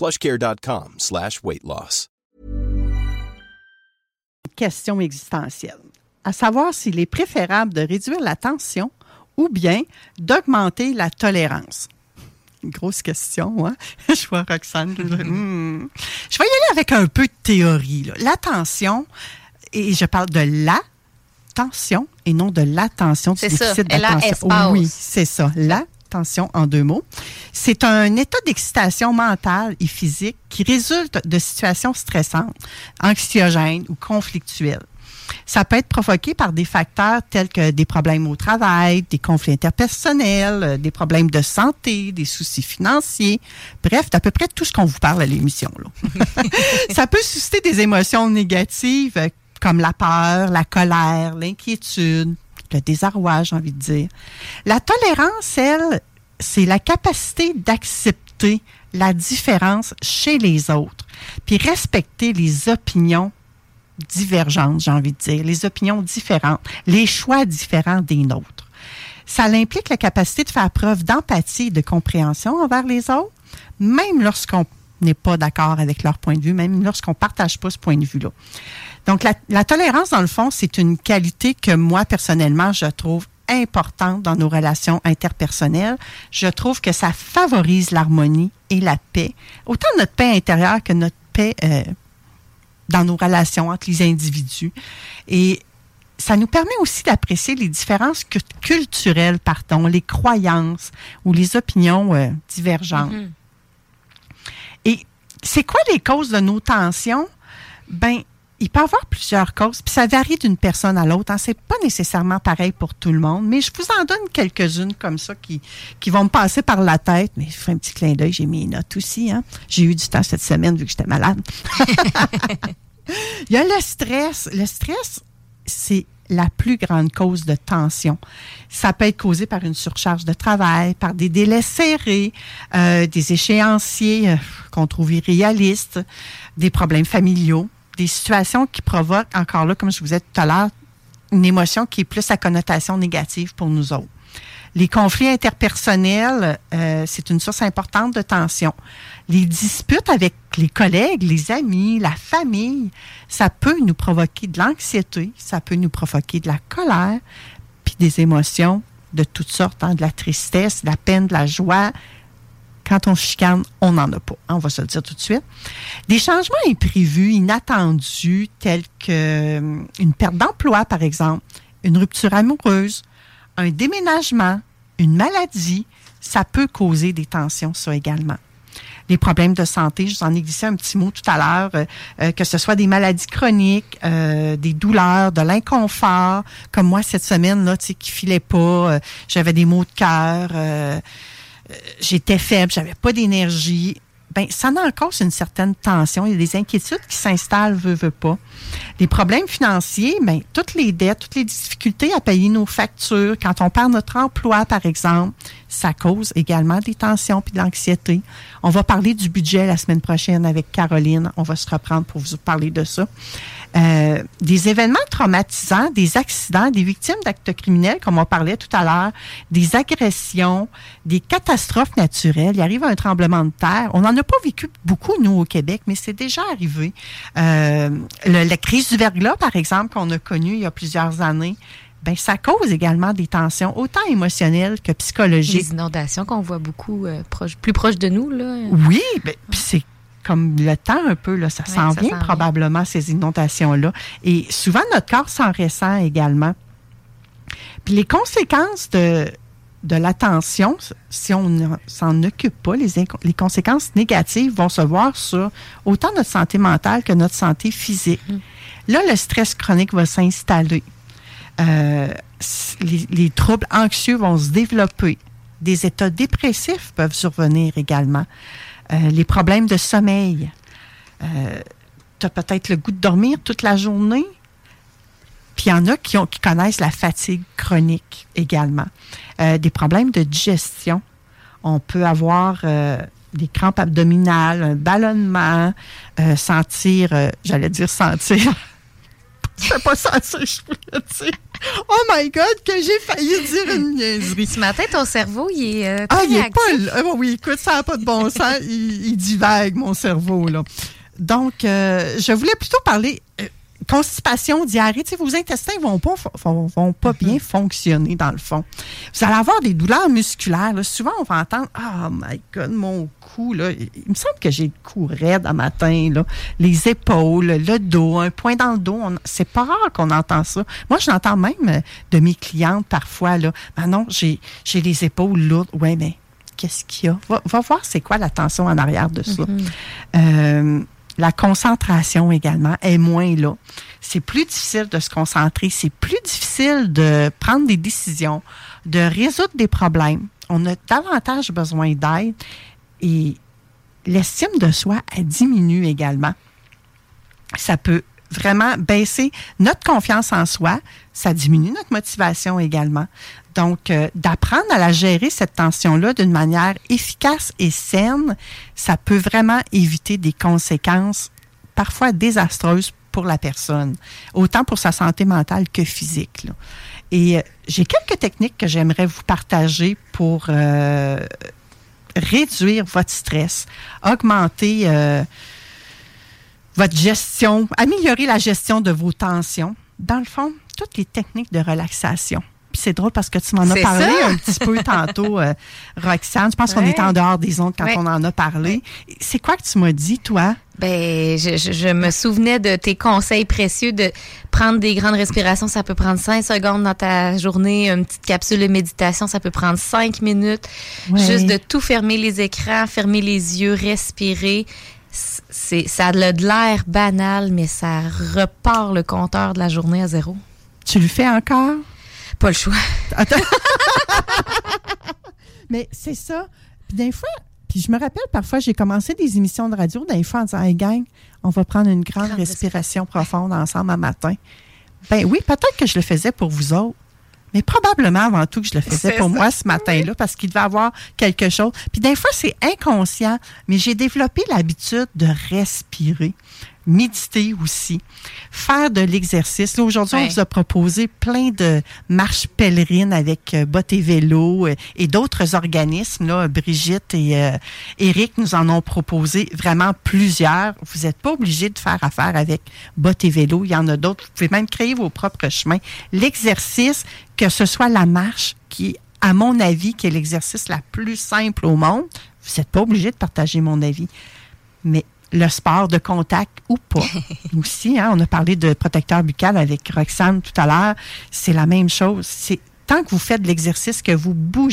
plushcare.com slash weight loss. Question existentielle. À savoir s'il est préférable de réduire la tension ou bien d'augmenter la tolérance. Une grosse question, hein? Je vois Roxane. Hmm. Je vais y aller avec un peu de théorie. Là. La tension, et je parle de la tension et non de l'attention du C'est ça, déficit d'attention. Oui, c'est ça. La tension en deux mots. C'est un état d'excitation mentale et physique qui résulte de situations stressantes, anxiogènes ou conflictuelles. Ça peut être provoqué par des facteurs tels que des problèmes au travail, des conflits interpersonnels, euh, des problèmes de santé, des soucis financiers. Bref, d'à peu près tout ce qu'on vous parle à l'émission. Ça peut susciter des émotions négatives euh, comme la peur, la colère, l'inquiétude, le désarroi, j'ai envie de dire. La tolérance, elle, c'est la capacité d'accepter la différence chez les autres, puis respecter les opinions divergentes, j'ai envie de dire, les opinions différentes, les choix différents des nôtres. Ça implique la capacité de faire preuve d'empathie et de compréhension envers les autres, même lorsqu'on n'est pas d'accord avec leur point de vue, même lorsqu'on ne partage pas ce point de vue-là. Donc, la, tolérance, dans le fond, c'est une qualité que moi, personnellement, je trouve importante dans nos relations interpersonnelles. Je trouve que ça favorise l'harmonie et la paix, autant notre paix intérieure que notre paix euh, dans nos relations entre les individus. Et ça nous permet aussi d'apprécier les différences cu- culturelles, pardon, les croyances ou les opinions euh, divergentes. Mhm. Et c'est quoi les causes de nos tensions? Ben, il peut y avoir plusieurs causes, puis ça varie d'une personne à l'autre. Hein. C'est pas nécessairement pareil pour tout le monde, mais je vous en donne quelques-unes comme ça qui, qui vont me passer par la tête. Mais je ferai un petit clin d'œil, j'ai mis une notes aussi. Hein. J'ai eu du temps cette semaine vu que j'étais malade. Il y a le stress. Le stress, c'est la plus grande cause de tension. Ça peut être causé par une surcharge de travail, par des délais serrés, euh, des échéanciers euh, qu'on trouve irréalistes, des problèmes familiaux, des situations qui provoquent, encore là, comme je vous disais tout à l'heure, une émotion qui est plus à connotation négative pour nous autres. Les conflits interpersonnels, euh, c'est une source importante de tension. Les disputes avec les collègues, les amis, la famille, ça peut nous provoquer de l'anxiété, ça peut nous provoquer de la colère, puis des émotions de toutes sortes, hein, de la tristesse, de la peine, de la joie. Quand on chicane, on n'en a pas. hein, on va se le dire tout de suite. Des changements imprévus, inattendus, tels que euh, une perte d'emploi, par exemple, une rupture amoureuse, un déménagement, une maladie, ça peut causer des tensions, ça également. Les problèmes de santé, je vous en ai glissé un petit mot tout à l'heure, euh, euh, que ce soit des maladies chroniques, euh, des douleurs, de l'inconfort, comme moi cette semaine là, tu sais, qui filait pas, j'avais des maux de cœur, j'étais faible, j'avais pas d'énergie. Ben, ça en cause une certaine tension. Il y a des inquiétudes qui s'installent, veut, veut pas. Les problèmes financiers, ben, toutes les dettes, toutes les difficultés à payer nos factures, quand on perd notre emploi, par exemple, ça cause également des tensions puis de l'anxiété. On va parler du budget la semaine prochaine avec Caroline. On va se reprendre pour vous parler de ça. Euh, des événements traumatisants, des accidents, des victimes d'actes criminels, comme on parlait tout à l'heure, des agressions, des catastrophes naturelles. Il arrive un tremblement de terre. On n'en a pas vécu beaucoup, nous, au Québec, mais c'est déjà arrivé. Euh, la crise du verglas, par exemple, qu'on a connue il y a plusieurs années, ben, ça cause également des tensions, autant émotionnelles que psychologiques. Les inondations qu'on voit beaucoup euh, proche, plus proches de nous, là. Oui, ben, puis c'est comme le temps un peu, là, ça s'en vient probablement, ces inondations-là. Et souvent, notre corps s'en ressent également. Puis les conséquences de, de l'attention, si on ne s'en occupe pas, les, les conséquences négatives vont se voir sur autant notre santé mentale que notre santé physique. Là, le stress chronique va s'installer. Euh, les, les troubles anxieux vont se développer. Des états dépressifs peuvent survenir également. Euh, les problèmes de sommeil. tu as peut-être le goût de dormir toute la journée. Puis il y en a qui, ont, qui connaissent la fatigue chronique également. Euh, des problèmes de digestion. On peut avoir euh, des crampes abdominales, un ballonnement, euh, sentir, euh, j'allais dire sentir. C'est pas sentir, je dire. Oh my God, que j'ai failli dire une niaiserie. Ce matin, ton cerveau, il est euh, Ah, il est pas. Ah, oui, écoute, ça n'a pas de bon sens. il, il divague, mon cerveau, là. Donc, euh, je voulais plutôt parler constipation, diarrhée. Tu sais, vos intestins vont pas, vont, vont pas bien fonctionner, dans le fond. Vous allez avoir des douleurs musculaires. là. Souvent, on va entendre « Oh my God, mon cou, là. Il me semble que j'ai le cou raide à matin, là. Les épaules, le dos, un point dans le dos. C'est pas rare qu'on entend ça. Moi, je l'entends même euh, de mes clientes parfois, là. Ben non, j'ai j'ai les épaules lourdes. Ouais, mais qu'est-ce qu'il y a? Va, va voir c'est quoi la tension en arrière de ça. Euh, la concentration également est moins là. C'est plus difficile de se concentrer, c'est plus difficile de prendre des décisions, de résoudre des problèmes. On a davantage besoin d'aide et l'estime de soi, elle diminue également. Ça peut vraiment baisser notre confiance en soi, ça diminue notre motivation également. Donc, euh, d'apprendre à la gérer, cette tension-là, d'une manière efficace et saine, ça peut vraiment éviter des conséquences parfois désastreuses pour la personne, autant pour sa santé mentale que physique. là. Et euh, j'ai quelques techniques que j'aimerais vous partager pour euh, réduire votre stress, augmenter euh, votre gestion, améliorer la gestion de vos tensions. Dans le fond, toutes les techniques de relaxation. Puis c'est drôle parce que tu m'en as parlé ça. un petit peu tantôt, euh, Roxane. Je pense qu'on était en dehors des ondes quand Ouais. on en a parlé. C'est quoi que tu m'as dit, toi? Ben, je, je- je me souvenais de tes conseils précieux de prendre des grandes respirations. Ça peut prendre cinq secondes dans ta journée. Une petite capsule de méditation, ça peut prendre cinq minutes. Juste de tout fermer les écrans, fermer les yeux, respirer. C'est, ça a de l'air banal, mais ça repart le compteur de la journée à zéro. Tu le fais encore? Pas le choix. Attends. Mais c'est ça. Puis des fois, puis je me rappelle parfois, j'ai commencé des émissions de radio, des fois en disant, hey gang, on va prendre une grande Grande respiration profonde ensemble un matin. Ben oui, peut-être que je le faisais pour vous autres. Mais probablement avant tout que je le faisais pour ça. moi ce matin-là parce qu'il devait avoir quelque chose. Puis des fois, c'est inconscient, mais j'ai développé l'habitude de respirer, méditer aussi, faire de l'exercice. Aujourd'hui, on vous a proposé plein de marches pèlerines avec euh, Bottes et Vélo euh, et d'autres organismes. Là, Brigitte et euh, Eric nous en ont proposé vraiment plusieurs. Vous n'êtes pas obligé de faire affaire avec Bottes et Vélo. Il y en a d'autres. Vous pouvez même créer vos propres chemins. L'exercice, que ce soit la marche, qui, à mon avis, qui est l'exercice la plus simple au monde, vous n'êtes pas obligé de partager mon avis. Mais le sport de contact ou pas. Aussi, hein, on a parlé de protecteur buccal avec Roxane tout à l'heure. C'est la même chose. C'est tant que vous faites de l'exercice, que vous bougez.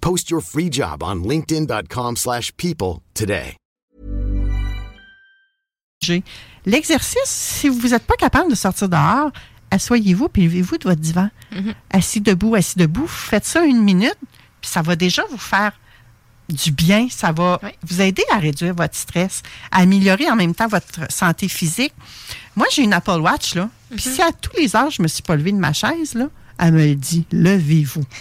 Post your free job on linkedin.com/people slash people today. L'exercice, si vous n'êtes pas capable de sortir dehors, asseyez-vous puis levez-vous de votre divan. Assis debout, assis debout, faites ça une minute, puis ça va déjà vous faire du bien, ça va Oui. vous aider à réduire votre stress, à améliorer en même temps votre santé physique. Moi, j'ai une Apple Watch, là, puis si à tous les heures, je me suis pas levée de ma chaise, là, elle me dit, levez-vous.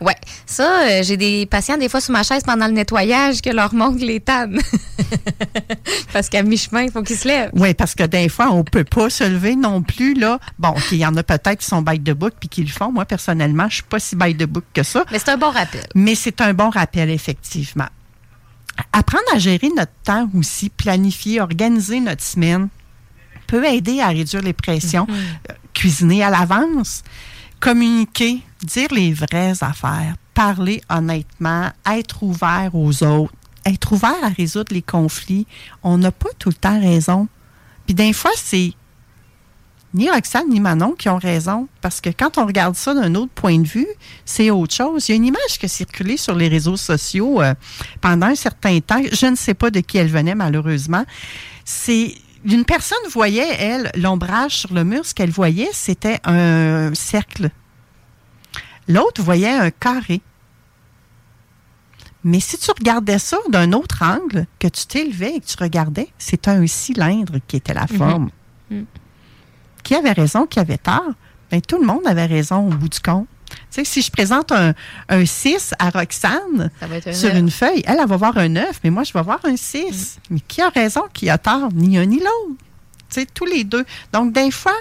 Ouais. Ça, euh, j'ai des patients, des fois, sous ma chaise pendant le nettoyage, que leur montre les. Parce qu'à mi-chemin, il faut qu'ils se lèvent. Oui, parce que des fois, on peut pas se lever non plus, là. Bon, il y en a peut-être qui sont by the book puis qui le font. Moi, personnellement, je suis pas si by the book que ça. Mais c'est un bon rappel. Mais c'est un bon rappel, effectivement. Apprendre à gérer notre temps aussi, planifier, organiser notre semaine, peut aider à réduire les pressions. Euh, Cuisiner à l'avance, communiquer, dire les vraies affaires, parler honnêtement, être ouvert aux autres, être ouvert à résoudre les conflits. On n'a pas tout le temps raison. Puis des fois, c'est ni Roxane ni Manon qui ont raison. Parce que quand on regarde ça d'un autre point de vue, c'est autre chose. Il y a une image qui a circulé sur les réseaux sociaux euh, pendant un certain temps. Je ne sais pas de qui elle venait, malheureusement. C'est. Une personne voyait, elle, l'ombrage sur le mur. Ce qu'elle voyait, c'était un cercle. L'autre voyait un carré. Mais si tu regardais ça d'un autre angle, que tu t'élevais et que tu regardais, c'était un cylindre qui était la forme. Qui avait raison, qui avait tort? Ben, tout le monde avait raison au bout du compte. Tu sais, si je présente un, un 6 à Roxane un sur neuf. une feuille, elle, elle va voir un 9, mais moi, je vais voir un 6. Mais qui a raison, qui a tort? Ni un ni l'autre. Tu sais, tous les deux. Donc, des fois,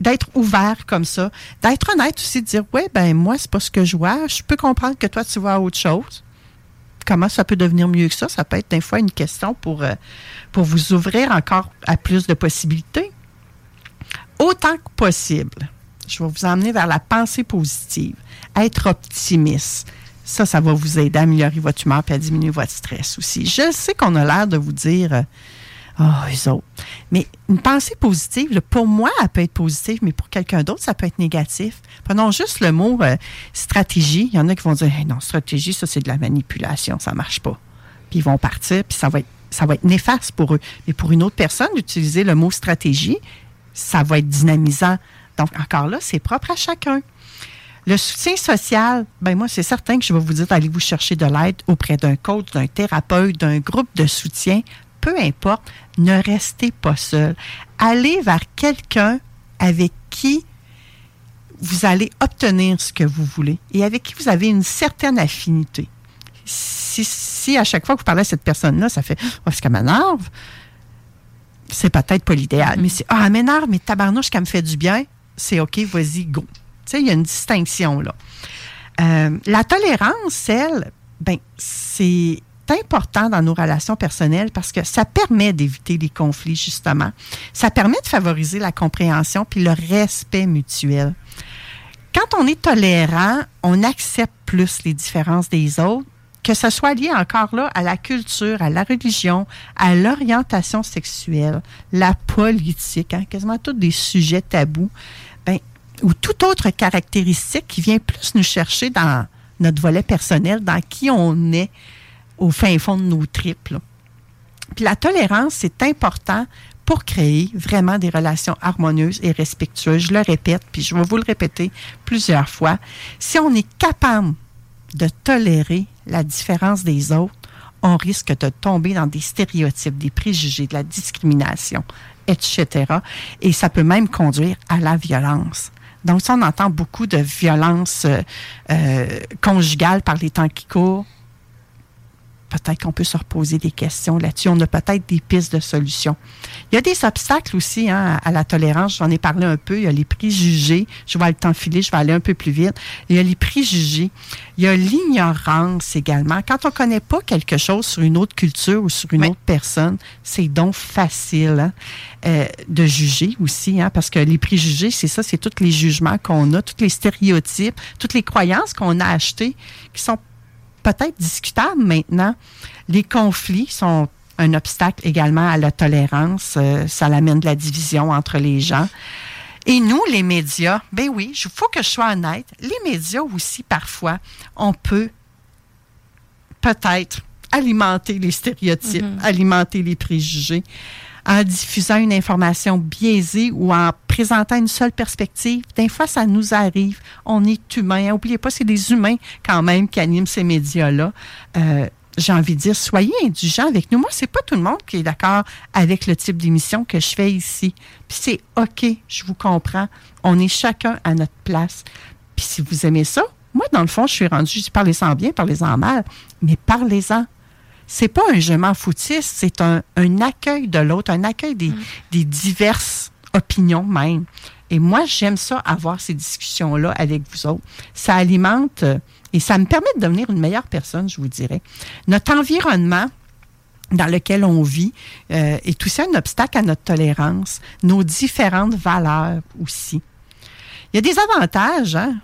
d'être ouvert comme ça, d'être honnête aussi, de dire, ouais, ben moi, c'est pas ce que je vois. Je peux comprendre que toi, tu vois autre chose. Comment ça peut devenir mieux que ça? Ça peut être des fois une question pour, euh, pour vous ouvrir encore à plus de possibilités. Autant que possible, je vais vous emmener vers la pensée positive, être optimiste. Ça, ça va vous aider à améliorer votre humeur et à diminuer votre stress aussi. Je sais qu'on a l'air de vous dire, euh, ah, eux autres. Mais une pensée positive, pour moi, elle peut être positive, mais pour quelqu'un d'autre, ça peut être négatif. Prenons juste le mot euh, stratégie. Il y en a qui vont dire, non, stratégie, ça, c'est de la manipulation, ça marche pas. Puis ils vont partir, puis ça va être, ça va être néfaste pour eux. Mais pour une autre personne, d'utiliser le mot stratégie, ça va être dynamisant. Donc, encore là, c'est propre à chacun. Le soutien social, ben moi, c'est certain que je vais vous dire d'aller vous chercher de l'aide auprès d'un coach, d'un thérapeute, d'un groupe de soutien. Peu importe, ne restez pas seul. Allez vers quelqu'un avec qui vous allez obtenir ce que vous voulez et avec qui vous avez une certaine affinité. Si, si à chaque fois que vous parlez à cette personne-là, ça fait oh, est-ce qu'elle m'énerve? C'est peut-être pas l'idéal, mais c'est Ah, elle m'énerve, mais tabarnouche, qu'elle me fait du bien, c'est OK, vas-y, go. Il y a une distinction là. Euh, la tolérance, elle, ben, c'est important dans nos relations personnelles parce que ça permet d'éviter les conflits, justement. Ça permet de favoriser la compréhension puis le respect mutuel. Quand on est tolérant, on accepte plus les différences des autres, que ce soit lié encore là à la culture, à la religion, à l'orientation sexuelle, la politique, hein, quasiment tous des sujets tabous, ben, ou toute autre caractéristique qui vient plus nous chercher dans notre volet personnel, dans qui on est au fin fond de nos tripes. Puis la tolérance, c'est important pour créer vraiment des relations harmonieuses et respectueuses. Je le répète, puis je vais vous le répéter plusieurs fois. Si on est capable de tolérer la différence des autres, on risque de tomber dans des stéréotypes, des préjugés, de la discrimination, etc. Et ça peut même conduire à la violence. Donc, ça, on entend beaucoup de violence euh, euh, conjugale par les temps qui courent. Peut-être qu'on peut se reposer des questions là-dessus. On a peut-être des pistes de solutions. Il y a des obstacles aussi hein, à la tolérance. J'en ai parlé un peu. Il y a les préjugés. Je vois le temps filer. Je vais aller un peu plus vite. Il y a les préjugés. Il y a l'ignorance également. Quand on ne connaît pas quelque chose sur une autre culture ou sur une Oui. autre personne, c'est donc facile hein, euh, de juger aussi. Hein, parce que les préjugés, c'est ça, c'est tous les jugements qu'on a, tous les stéréotypes, toutes les croyances qu'on a achetées qui sont peut-être discutables maintenant. Les conflits sont un obstacle également à la tolérance. Euh, ça amène de la division entre les gens. Et nous, les médias, ben oui, il faut que je sois honnête, les médias aussi, parfois, on peut peut-être alimenter les stéréotypes, alimenter les préjugés. en diffusant une information biaisée ou en présentant une seule perspective. Des fois, ça nous arrive. On est humain. N'oubliez pas, c'est des humains quand même qui animent ces médias-là. Euh, j'ai envie de dire, soyez indulgents avec nous. Moi, c'est pas tout le monde qui est d'accord avec le type d'émission que je fais ici. Puis c'est OK, je vous comprends. On est chacun à notre place. Puis si vous aimez ça, moi, dans le fond, je suis rendu, je dis parlez-en bien, parlez-en mal, mais parlez-en. C'est pas un je m'en foutiste, c'est un, accueil de l'autre, un accueil des, mm. des diverses opinions même. Et moi, j'aime ça, avoir ces discussions-là avec vous autres. Ça alimente euh, et ça me permet de devenir une meilleure personne, je vous dirais. Notre environnement dans lequel on vit euh, est aussi un obstacle à notre tolérance, nos différentes valeurs aussi. Il y a des avantages hein,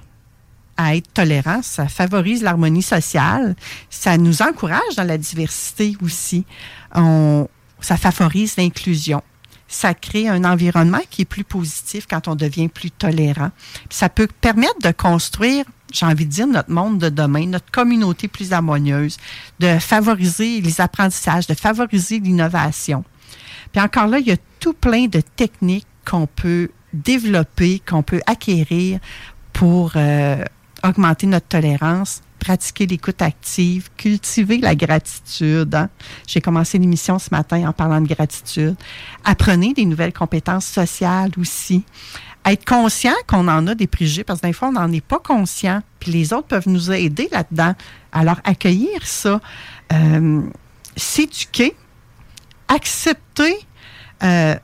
à être tolérant, ça favorise l'harmonie sociale, ça nous encourage dans la diversité aussi, ça favorise l'inclusion ça crée un environnement qui est plus positif quand on devient plus tolérant. ça peut permettre de construire, j'ai envie de dire, notre monde de demain, notre communauté plus harmonieuse, de favoriser les apprentissages, de favoriser l'innovation. Puis encore là, il y a tout plein de techniques qu'on peut développer, qu'on peut acquérir pour euh, augmenter notre tolérance pratiquer l'écoute active, cultiver la gratitude. Hein. J'ai commencé l'émission ce matin en parlant de gratitude. Apprenez des nouvelles compétences sociales aussi. Être conscient qu'on en a des préjugés, parce que des fois, on n'en est pas conscient, puis les autres peuvent nous aider là-dedans. Alors, accueillir ça, euh, s'éduquer, accepter euh,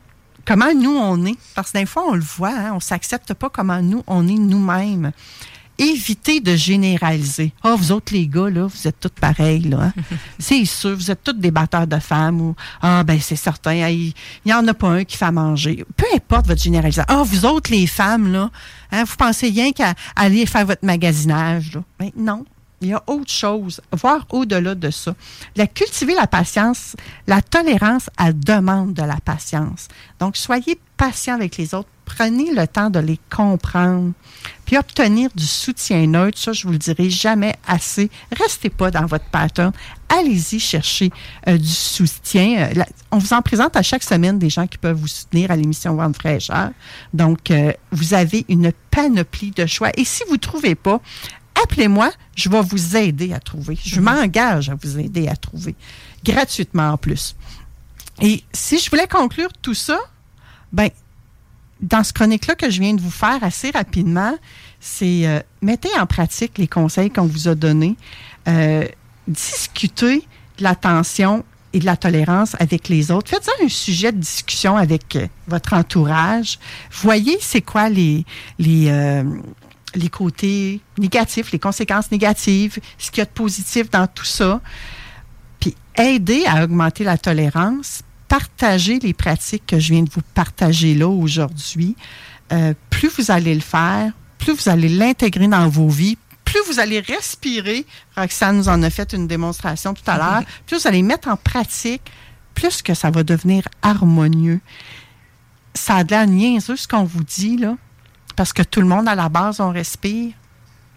comment nous on est. Parce que des fois, on le voit, hein, on s'accepte pas comment nous on est nous-mêmes évitez de généraliser. Ah, oh, vous autres, les gars, là, vous êtes tous pareils, là. Hein. c'est sûr, vous êtes tous des batteurs de femmes ou, ah, ben, c'est certain, il n'y en a pas un qui fait manger. Peu importe votre généralisation. Ah, vous autres, les femmes, là, hein, vous pensez rien qu'à aller faire votre magasinage, là. Ben, non. Il y a autre chose, voir au-delà de ça. La, cultiver la patience, la tolérance, à demande de la patience. Donc, soyez patient avec les autres. Prenez le temps de les comprendre. Puis obtenir du soutien neutre, ça, je vous le dirai jamais assez. Restez pas dans votre pattern. Allez-y chercher euh, du soutien. Euh, on vous en présente à chaque semaine des gens qui peuvent vous soutenir à l'émission Vente fraîcheur. Donc, euh, vous avez une panoplie de choix. Et si vous ne trouvez pas, appelez-moi, je vais vous aider à trouver. Je mhm. m'engage à vous aider à trouver, gratuitement en plus. Et si je voulais conclure tout ça, ben, dans ce chronique-là que je viens de vous faire assez rapidement, c'est euh, mettez en pratique les conseils qu'on vous a donnés. Euh, discutez de l'attention et de la tolérance avec les autres. Faites ça un sujet de discussion avec euh, votre entourage. Voyez c'est quoi les, les, les côtés négatifs, les conséquences négatives, ce qu'il y a de positif dans tout ça. Puis aider à augmenter la tolérance partager les pratiques que je viens de vous partager là aujourd'hui, euh, plus vous allez le faire, plus vous allez l'intégrer dans vos vies, plus vous allez respirer. Roxane nous en a fait une démonstration tout à l'heure. Plus vous allez mettre en pratique, plus que ça va devenir harmonieux. Ça a de l'air niaiseux ce qu'on vous dit, là, parce que tout le monde à la base, on respire.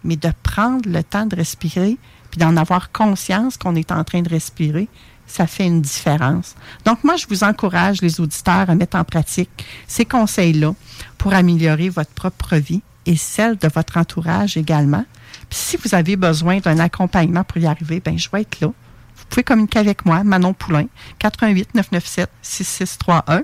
Mais de prendre le temps de respirer, puis d'en avoir conscience qu'on est en train de respirer, ça fait une différence. Donc, moi, je vous encourage, les auditeurs, à mettre en pratique ces conseils-là pour améliorer votre propre vie et celle de votre entourage également. Puis, si vous avez besoin d'un accompagnement pour y arriver, ben je vais être là. Vous pouvez communiquer avec moi, Manon Poulain, 88 997 6631.